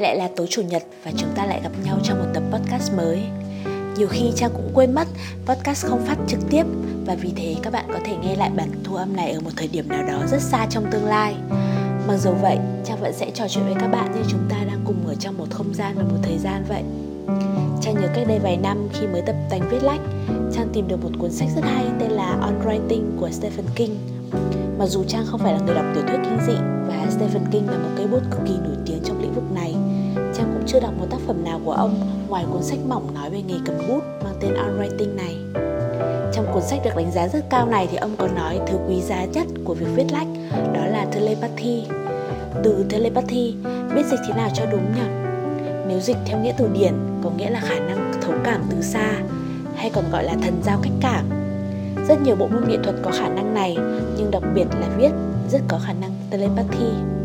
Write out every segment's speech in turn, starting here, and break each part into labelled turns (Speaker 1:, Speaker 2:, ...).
Speaker 1: nay lại là tối chủ nhật và chúng ta lại gặp nhau trong một tập podcast mới. Nhiều khi Trang cũng quên mất podcast không phát trực tiếp và vì thế các bạn có thể nghe lại bản thu âm này ở một thời điểm nào đó rất xa trong tương lai. Mặc dù vậy, Trang vẫn sẽ trò chuyện với các bạn như chúng ta đang cùng ở trong một không gian và một thời gian vậy. Trang nhớ cách đây vài năm khi mới tập tành viết lách, Trang tìm được một cuốn sách rất hay tên là On Writing của Stephen King. Mặc dù Trang không phải là người đọc tiểu thuyết kinh dị và Stephen King là một cây bút cực kỳ nổi tiếng chưa đọc một tác phẩm nào của ông ngoài cuốn sách mỏng nói về nghề cầm bút mang tên On Writing này. Trong cuốn sách được đánh giá rất cao này thì ông có nói thứ quý giá nhất của việc viết lách, đó là telepathy. Từ telepathy, biết dịch thế nào cho đúng nhỉ? Nếu dịch theo nghĩa từ điển, có nghĩa là khả năng thấu cảm từ xa, hay còn gọi là thần giao cách cảm. Rất nhiều bộ môn nghệ thuật có khả năng này, nhưng đặc biệt là viết rất có khả năng telepathy.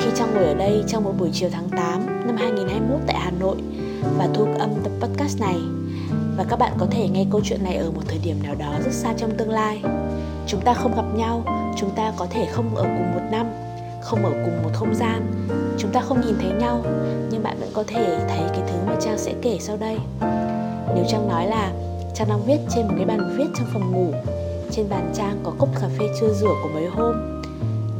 Speaker 1: Khi Trang ngồi ở đây trong một buổi chiều tháng 8 năm 2021 tại Hà Nội và thu âm tập podcast này và các bạn có thể nghe câu chuyện này ở một thời điểm nào đó rất xa trong tương lai. Chúng ta không gặp nhau, chúng ta có thể không ở cùng một năm, không ở cùng một không gian, chúng ta không nhìn thấy nhau, nhưng bạn vẫn có thể thấy cái thứ mà Trang sẽ kể sau đây. Nếu Trang nói là Trang đang viết trên một cái bàn viết trong phòng ngủ, trên bàn Trang có cốc cà phê chưa rửa của mấy hôm,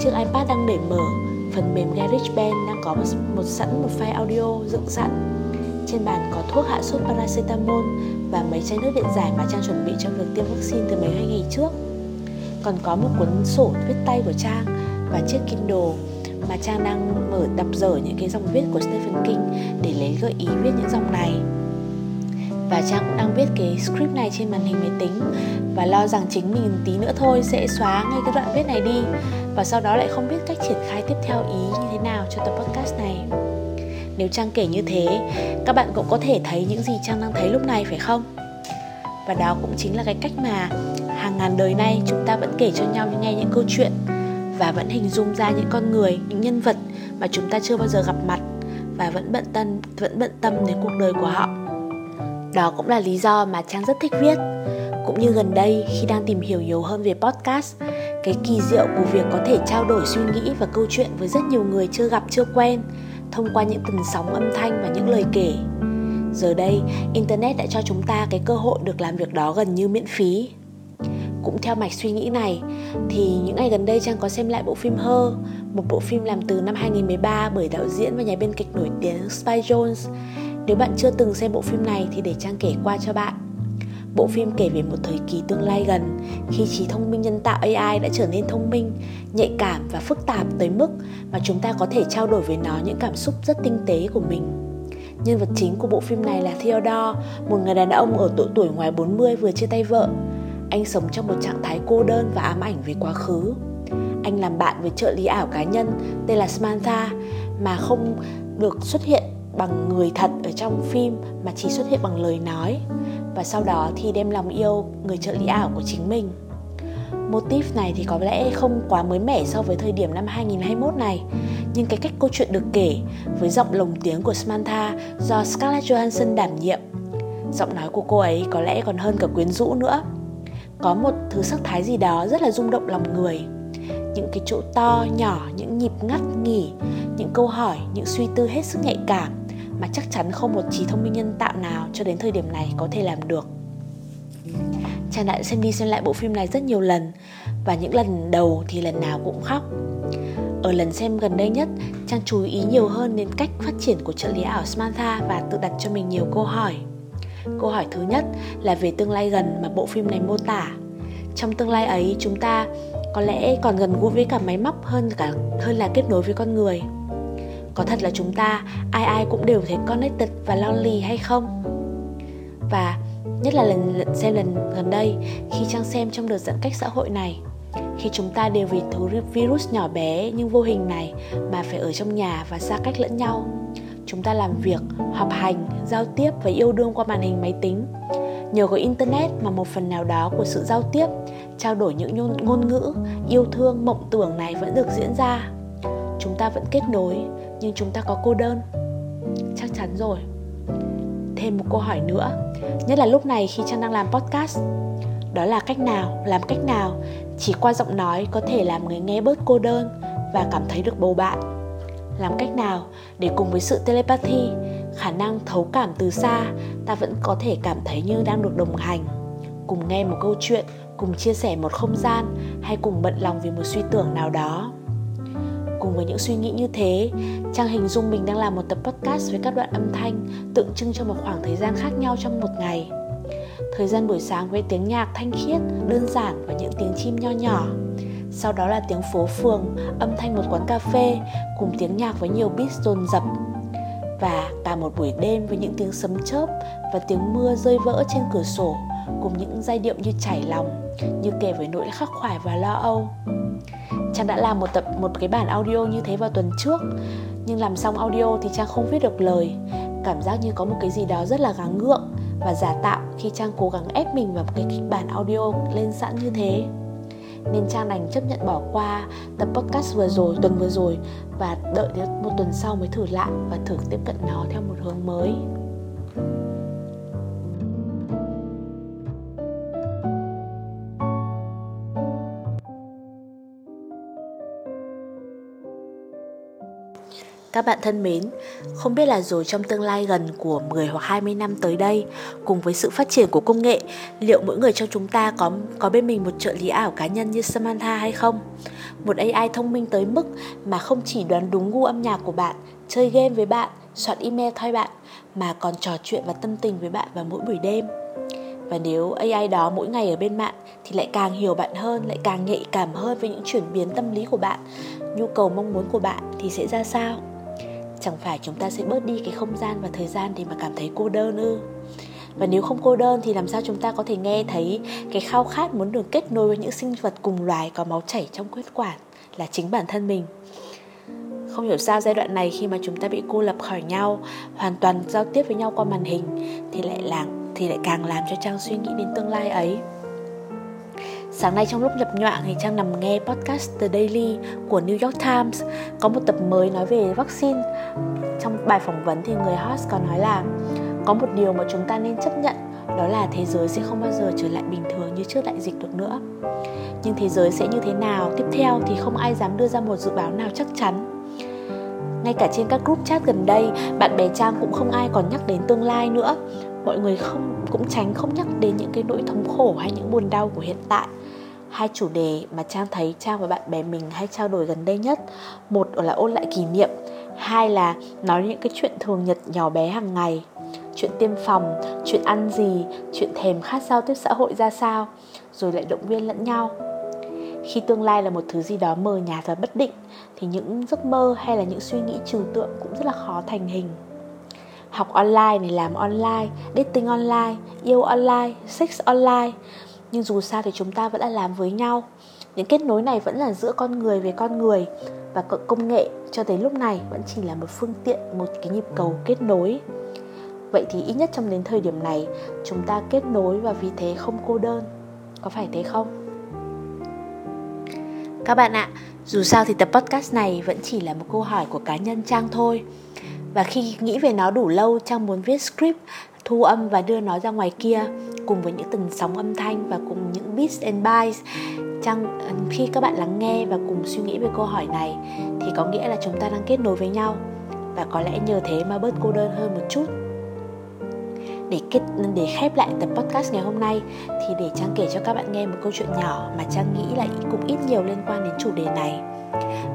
Speaker 1: chiếc iPad đang để mở, phần mềm GarageBand đang có một, một sẵn một file audio dựng sẵn trên bàn có thuốc hạ sốt paracetamol và mấy chai nước điện giải mà Trang chuẩn bị cho việc tiêm vaccine từ mấy hai ngày trước. Còn có một cuốn sổ viết tay của Trang và chiếc Kindle mà Trang đang mở đọc dở những cái dòng viết của Stephen King để lấy gợi ý viết những dòng này. Và Trang cũng đang viết cái script này trên màn hình máy tính và lo rằng chính mình tí nữa thôi sẽ xóa ngay cái đoạn viết này đi và sau đó lại không biết cách triển khai tiếp theo ý như thế nào cho tập podcast này. Nếu Trang kể như thế, các bạn cũng có thể thấy những gì Trang đang thấy lúc này phải không? Và đó cũng chính là cái cách mà hàng ngàn đời nay chúng ta vẫn kể cho nhau nghe những câu chuyện và vẫn hình dung ra những con người, những nhân vật mà chúng ta chưa bao giờ gặp mặt và vẫn bận tâm vẫn bận tâm đến cuộc đời của họ. Đó cũng là lý do mà Trang rất thích viết. Cũng như gần đây khi đang tìm hiểu nhiều hơn về podcast, cái kỳ diệu của việc có thể trao đổi suy nghĩ và câu chuyện với rất nhiều người chưa gặp chưa quen thông qua những tần sóng âm thanh và những lời kể. Giờ đây, internet đã cho chúng ta cái cơ hội được làm việc đó gần như miễn phí. Cũng theo mạch suy nghĩ này thì những ngày gần đây Trang có xem lại bộ phim Her, một bộ phim làm từ năm 2013 bởi đạo diễn và nhà biên kịch nổi tiếng Spike Jones. Nếu bạn chưa từng xem bộ phim này thì để Trang kể qua cho bạn. Bộ phim kể về một thời kỳ tương lai gần khi trí thông minh nhân tạo AI đã trở nên thông minh, nhạy cảm và phức tạp tới mức mà chúng ta có thể trao đổi với nó những cảm xúc rất tinh tế của mình. Nhân vật chính của bộ phim này là Theodore, một người đàn ông ở độ tuổi ngoài 40 vừa chia tay vợ. Anh sống trong một trạng thái cô đơn và ám ảnh về quá khứ. Anh làm bạn với trợ lý ảo cá nhân tên là Samantha mà không được xuất hiện bằng người thật ở trong phim mà chỉ xuất hiện bằng lời nói và sau đó thì đem lòng yêu người trợ lý ảo của chính mình. Motif này thì có lẽ không quá mới mẻ so với thời điểm năm 2021 này, nhưng cái cách câu chuyện được kể với giọng lồng tiếng của Samantha do Scarlett Johansson đảm nhiệm. Giọng nói của cô ấy có lẽ còn hơn cả quyến rũ nữa. Có một thứ sắc thái gì đó rất là rung động lòng người. Những cái chỗ to, nhỏ, những nhịp ngắt nghỉ, những câu hỏi, những suy tư hết sức nhạy cảm mà chắc chắn không một trí thông minh nhân tạo nào cho đến thời điểm này có thể làm được. Trang đã xem đi xem lại bộ phim này rất nhiều lần và những lần đầu thì lần nào cũng khóc. Ở lần xem gần đây nhất, Trang chú ý nhiều hơn đến cách phát triển của trợ lý ảo Samantha và tự đặt cho mình nhiều câu hỏi. Câu hỏi thứ nhất là về tương lai gần mà bộ phim này mô tả. Trong tương lai ấy, chúng ta có lẽ còn gần gũi với cả máy móc hơn cả hơn là kết nối với con người có thật là chúng ta, ai ai cũng đều thấy connected và lonely hay không? Và nhất là lần xem lần gần đây, khi trang xem trong đợt giãn cách xã hội này, khi chúng ta đều vì thứ virus nhỏ bé nhưng vô hình này mà phải ở trong nhà và xa cách lẫn nhau. Chúng ta làm việc, họp hành, giao tiếp và yêu đương qua màn hình máy tính. Nhờ có internet mà một phần nào đó của sự giao tiếp, trao đổi những ngôn ngữ, yêu thương, mộng tưởng này vẫn được diễn ra. Chúng ta vẫn kết nối nhưng chúng ta có cô đơn. Chắc chắn rồi. Thêm một câu hỏi nữa, nhất là lúc này khi trang đang làm podcast. Đó là cách nào, làm cách nào chỉ qua giọng nói có thể làm người nghe bớt cô đơn và cảm thấy được bầu bạn? Làm cách nào để cùng với sự telepathy, khả năng thấu cảm từ xa, ta vẫn có thể cảm thấy như đang được đồng hành? Cùng nghe một câu chuyện, cùng chia sẻ một không gian, hay cùng bận lòng vì một suy tưởng nào đó? Cùng với những suy nghĩ như thế. Trang hình dung mình đang làm một tập podcast với các đoạn âm thanh, tượng trưng cho một khoảng thời gian khác nhau trong một ngày. Thời gian buổi sáng với tiếng nhạc thanh khiết, đơn giản và những tiếng chim nho nhỏ. Sau đó là tiếng phố phường, âm thanh một quán cà phê, cùng tiếng nhạc với nhiều beat dồn dập. Và cả một buổi đêm với những tiếng sấm chớp và tiếng mưa rơi vỡ trên cửa sổ cùng những giai điệu như chảy lòng, như kể với nỗi khắc khoải và lo âu. Trang đã làm một tập, một cái bản audio như thế vào tuần trước, nhưng làm xong audio thì trang không viết được lời. Cảm giác như có một cái gì đó rất là gắng gượng và giả tạo khi trang cố gắng ép mình vào một cái kịch bản audio lên sẵn như thế. Nên trang đành chấp nhận bỏ qua tập podcast vừa rồi, tuần vừa rồi và đợi đến một tuần sau mới thử lại và thử tiếp cận nó theo một hướng mới. Các bạn thân mến, không biết là rồi trong tương lai gần của 10 hoặc 20 năm tới đây, cùng với sự phát triển của công nghệ, liệu mỗi người trong chúng ta có có bên mình một trợ lý ảo cá nhân như Samantha hay không? Một AI thông minh tới mức mà không chỉ đoán đúng gu âm nhạc của bạn, chơi game với bạn, soạn email thay bạn, mà còn trò chuyện và tâm tình với bạn vào mỗi buổi đêm. Và nếu AI đó mỗi ngày ở bên bạn thì lại càng hiểu bạn hơn, lại càng nhạy cảm hơn với những chuyển biến tâm lý của bạn, nhu cầu mong muốn của bạn thì sẽ ra sao? Chẳng phải chúng ta sẽ bớt đi cái không gian và thời gian để mà cảm thấy cô đơn ư? Và nếu không cô đơn thì làm sao chúng ta có thể nghe thấy cái khao khát muốn được kết nối với những sinh vật cùng loài có máu chảy trong huyết quản là chính bản thân mình? Không hiểu sao giai đoạn này khi mà chúng ta bị cô lập khỏi nhau, hoàn toàn giao tiếp với nhau qua màn hình thì lại làm thì lại càng làm cho trang suy nghĩ đến tương lai ấy. Sáng nay trong lúc nhập nhoạng thì Trang nằm nghe podcast The Daily của New York Times, Có một tập mới nói về vaccine. Trong bài phỏng vấn thì người host có nói là, Có một điều mà chúng ta nên chấp nhận, Đó là thế giới sẽ không bao giờ trở lại bình thường như trước đại dịch được nữa. Nhưng thế giới sẽ như thế nào tiếp theo thì không ai dám đưa ra một dự báo nào chắc chắn. Ngay cả trên các group chat gần đây, bạn bè trang cũng không ai còn nhắc đến tương lai nữa. Mọi người không, cũng tránh không nhắc đến những cái nỗi thống khổ hay những buồn đau của hiện tại hai chủ đề mà trang thấy trang và bạn bè mình hay trao đổi gần đây nhất. Một là ôn lại kỷ niệm, hai là nói những cái chuyện thường nhật nhỏ bé hàng ngày. Chuyện tiêm phòng, chuyện ăn gì, chuyện thèm khát giao tiếp xã hội ra sao, rồi lại động viên lẫn nhau. Khi tương lai là một thứ gì đó mờ nhạt và bất định, thì những giấc mơ hay là những suy nghĩ trừu tượng cũng rất là khó thành hình. Học online này, làm online, dating online, yêu online, sex online nhưng dù sao thì chúng ta vẫn là làm với nhau. Những kết nối này vẫn là giữa con người với con người. Và công nghệ cho tới lúc này vẫn chỉ là một phương tiện, một cái nhịp cầu kết nối. Vậy thì ít nhất trong đến thời điểm này, chúng ta kết nối và vì thế không cô đơn. Có phải thế không? Các bạn ạ, dù sao thì tập podcast này vẫn chỉ là một câu hỏi của cá nhân trang thôi. Và khi nghĩ về nó đủ lâu, trang muốn viết script thu âm và đưa nó ra ngoài kia cùng với những từng sóng âm thanh và cùng những beats and bytes. Chăng ờ, khi các bạn lắng nghe và cùng suy nghĩ về câu hỏi này thì có nghĩa là chúng ta đang kết nối với nhau. Và có lẽ nhờ thế mà bớt cô đơn hơn một chút. Để kết, để khép lại tập podcast ngày hôm nay thì để trang kể cho các bạn nghe một câu chuyện nhỏ mà trang nghĩ là cũng ít nhiều liên quan đến chủ đề này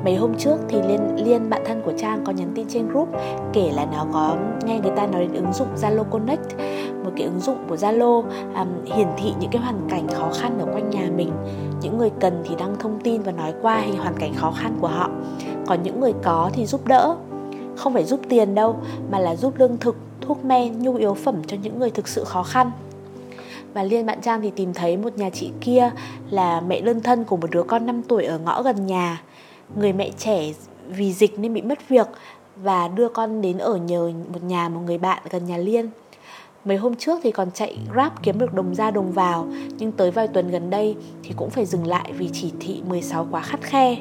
Speaker 1: mấy hôm trước thì liên liên bạn thân của trang có nhắn tin trên group kể là nó có nghe người ta nói đến ứng dụng zalo connect một cái ứng dụng của zalo um, hiển thị những cái hoàn cảnh khó khăn ở quanh nhà mình. Những người cần thì đăng thông tin và nói qua hình hoàn cảnh khó khăn của họ. Còn những người có thì giúp đỡ. Không phải giúp tiền đâu mà là giúp lương thực thuốc men nhu yếu phẩm cho những người thực sự khó khăn. Và Liên bạn Trang thì tìm thấy một nhà chị kia là mẹ đơn thân của một đứa con 5 tuổi ở ngõ gần nhà người mẹ trẻ vì dịch nên bị mất việc và đưa con đến ở nhờ một nhà một người bạn gần nhà Liên. Mấy hôm trước thì còn chạy Grab kiếm được đồng ra đồng vào Nhưng tới vài tuần gần đây thì cũng phải dừng lại vì chỉ thị 16 quá khắt khe.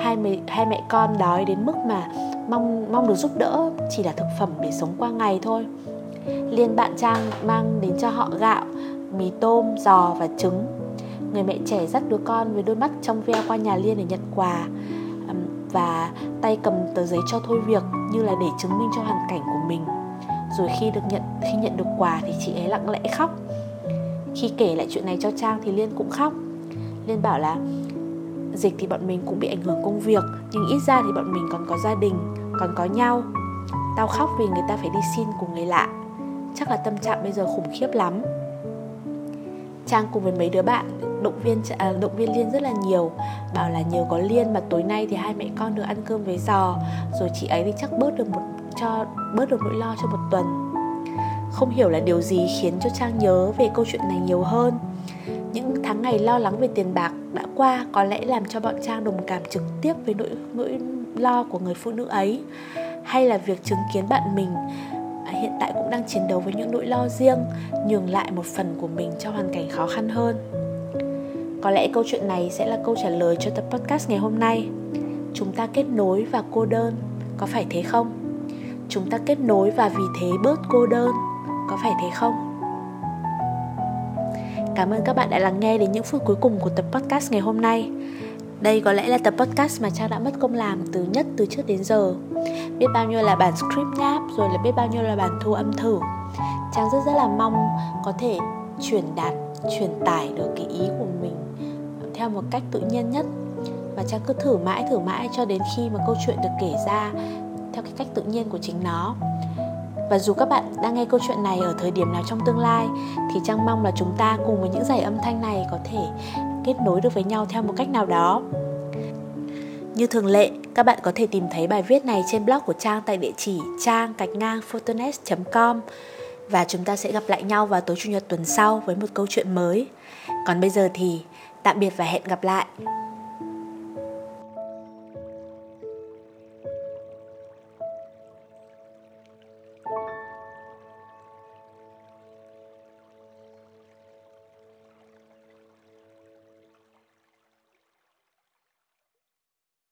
Speaker 1: Hai, mẹ, hai mẹ con đói đến mức mà mong mong được giúp đỡ chỉ là thực phẩm để sống qua ngày thôi. Liên bạn Trang mang đến cho họ gạo, mì tôm, giò và trứng. Người mẹ trẻ dắt đứa con với đôi mắt trong veo qua nhà Liên để nhận quà. Và tay cầm tờ giấy cho thôi việc như là để chứng minh cho hoàn cảnh của mình. Rồi khi được nhận, khi nhận được quà thì chị ấy lặng lẽ khóc. Khi kể lại chuyện này cho trang thì liên cũng khóc. Liên bảo là, dịch thì bọn mình cũng bị ảnh hưởng công việc, nhưng ít ra thì bọn mình còn có gia đình, còn có nhau. Tao khóc vì người ta phải đi xin cùng người lạ. Chắc là tâm trạng bây giờ khủng khiếp lắm. Trang cùng với mấy đứa bạn động viên à, động viên liên rất là nhiều. Bảo là nhờ có liên mà tối nay thì hai mẹ con được ăn cơm với giò. Rồi chị ấy thì chắc bớt được một cho bớt được nỗi lo cho một tuần. Không hiểu là điều gì khiến cho trang nhớ về câu chuyện này nhiều hơn. Những tháng ngày lo lắng về tiền bạc đã qua có lẽ làm cho bọn trang đồng cảm trực tiếp với nỗi nỗi lo của người phụ nữ ấy. Hay là việc chứng kiến bạn mình à, hiện tại cũng đang chiến đấu với những nỗi lo riêng nhường lại một phần của mình cho hoàn cảnh khó khăn hơn có lẽ câu chuyện này sẽ là câu trả lời cho tập podcast ngày hôm nay. Chúng ta kết nối và cô đơn có phải thế không? Chúng ta kết nối và vì thế bớt cô đơn có phải thế không? Cảm ơn các bạn đã lắng nghe đến những phút cuối cùng của tập podcast ngày hôm nay. Đây có lẽ là tập podcast mà Trang đã mất công làm từ nhất từ trước đến giờ. Biết bao nhiêu là bản script nháp rồi là biết bao nhiêu là bản thu âm thử. Trang rất rất là mong có thể truyền đạt, truyền tải được cái ý của mình theo một cách tự nhiên nhất Và Trang cứ thử mãi thử mãi cho đến khi mà câu chuyện được kể ra theo cái cách tự nhiên của chính nó và dù các bạn đang nghe câu chuyện này ở thời điểm nào trong tương lai thì Trang mong là chúng ta cùng với những giải âm thanh này có thể kết nối được với nhau theo một cách nào đó. Như thường lệ, các bạn có thể tìm thấy bài viết này trên blog của Trang tại địa chỉ trang cạch ngang photonet.com và chúng ta sẽ gặp lại nhau vào tối chủ nhật tuần sau với một câu chuyện mới. Còn bây giờ thì tạm biệt và hẹn gặp lại.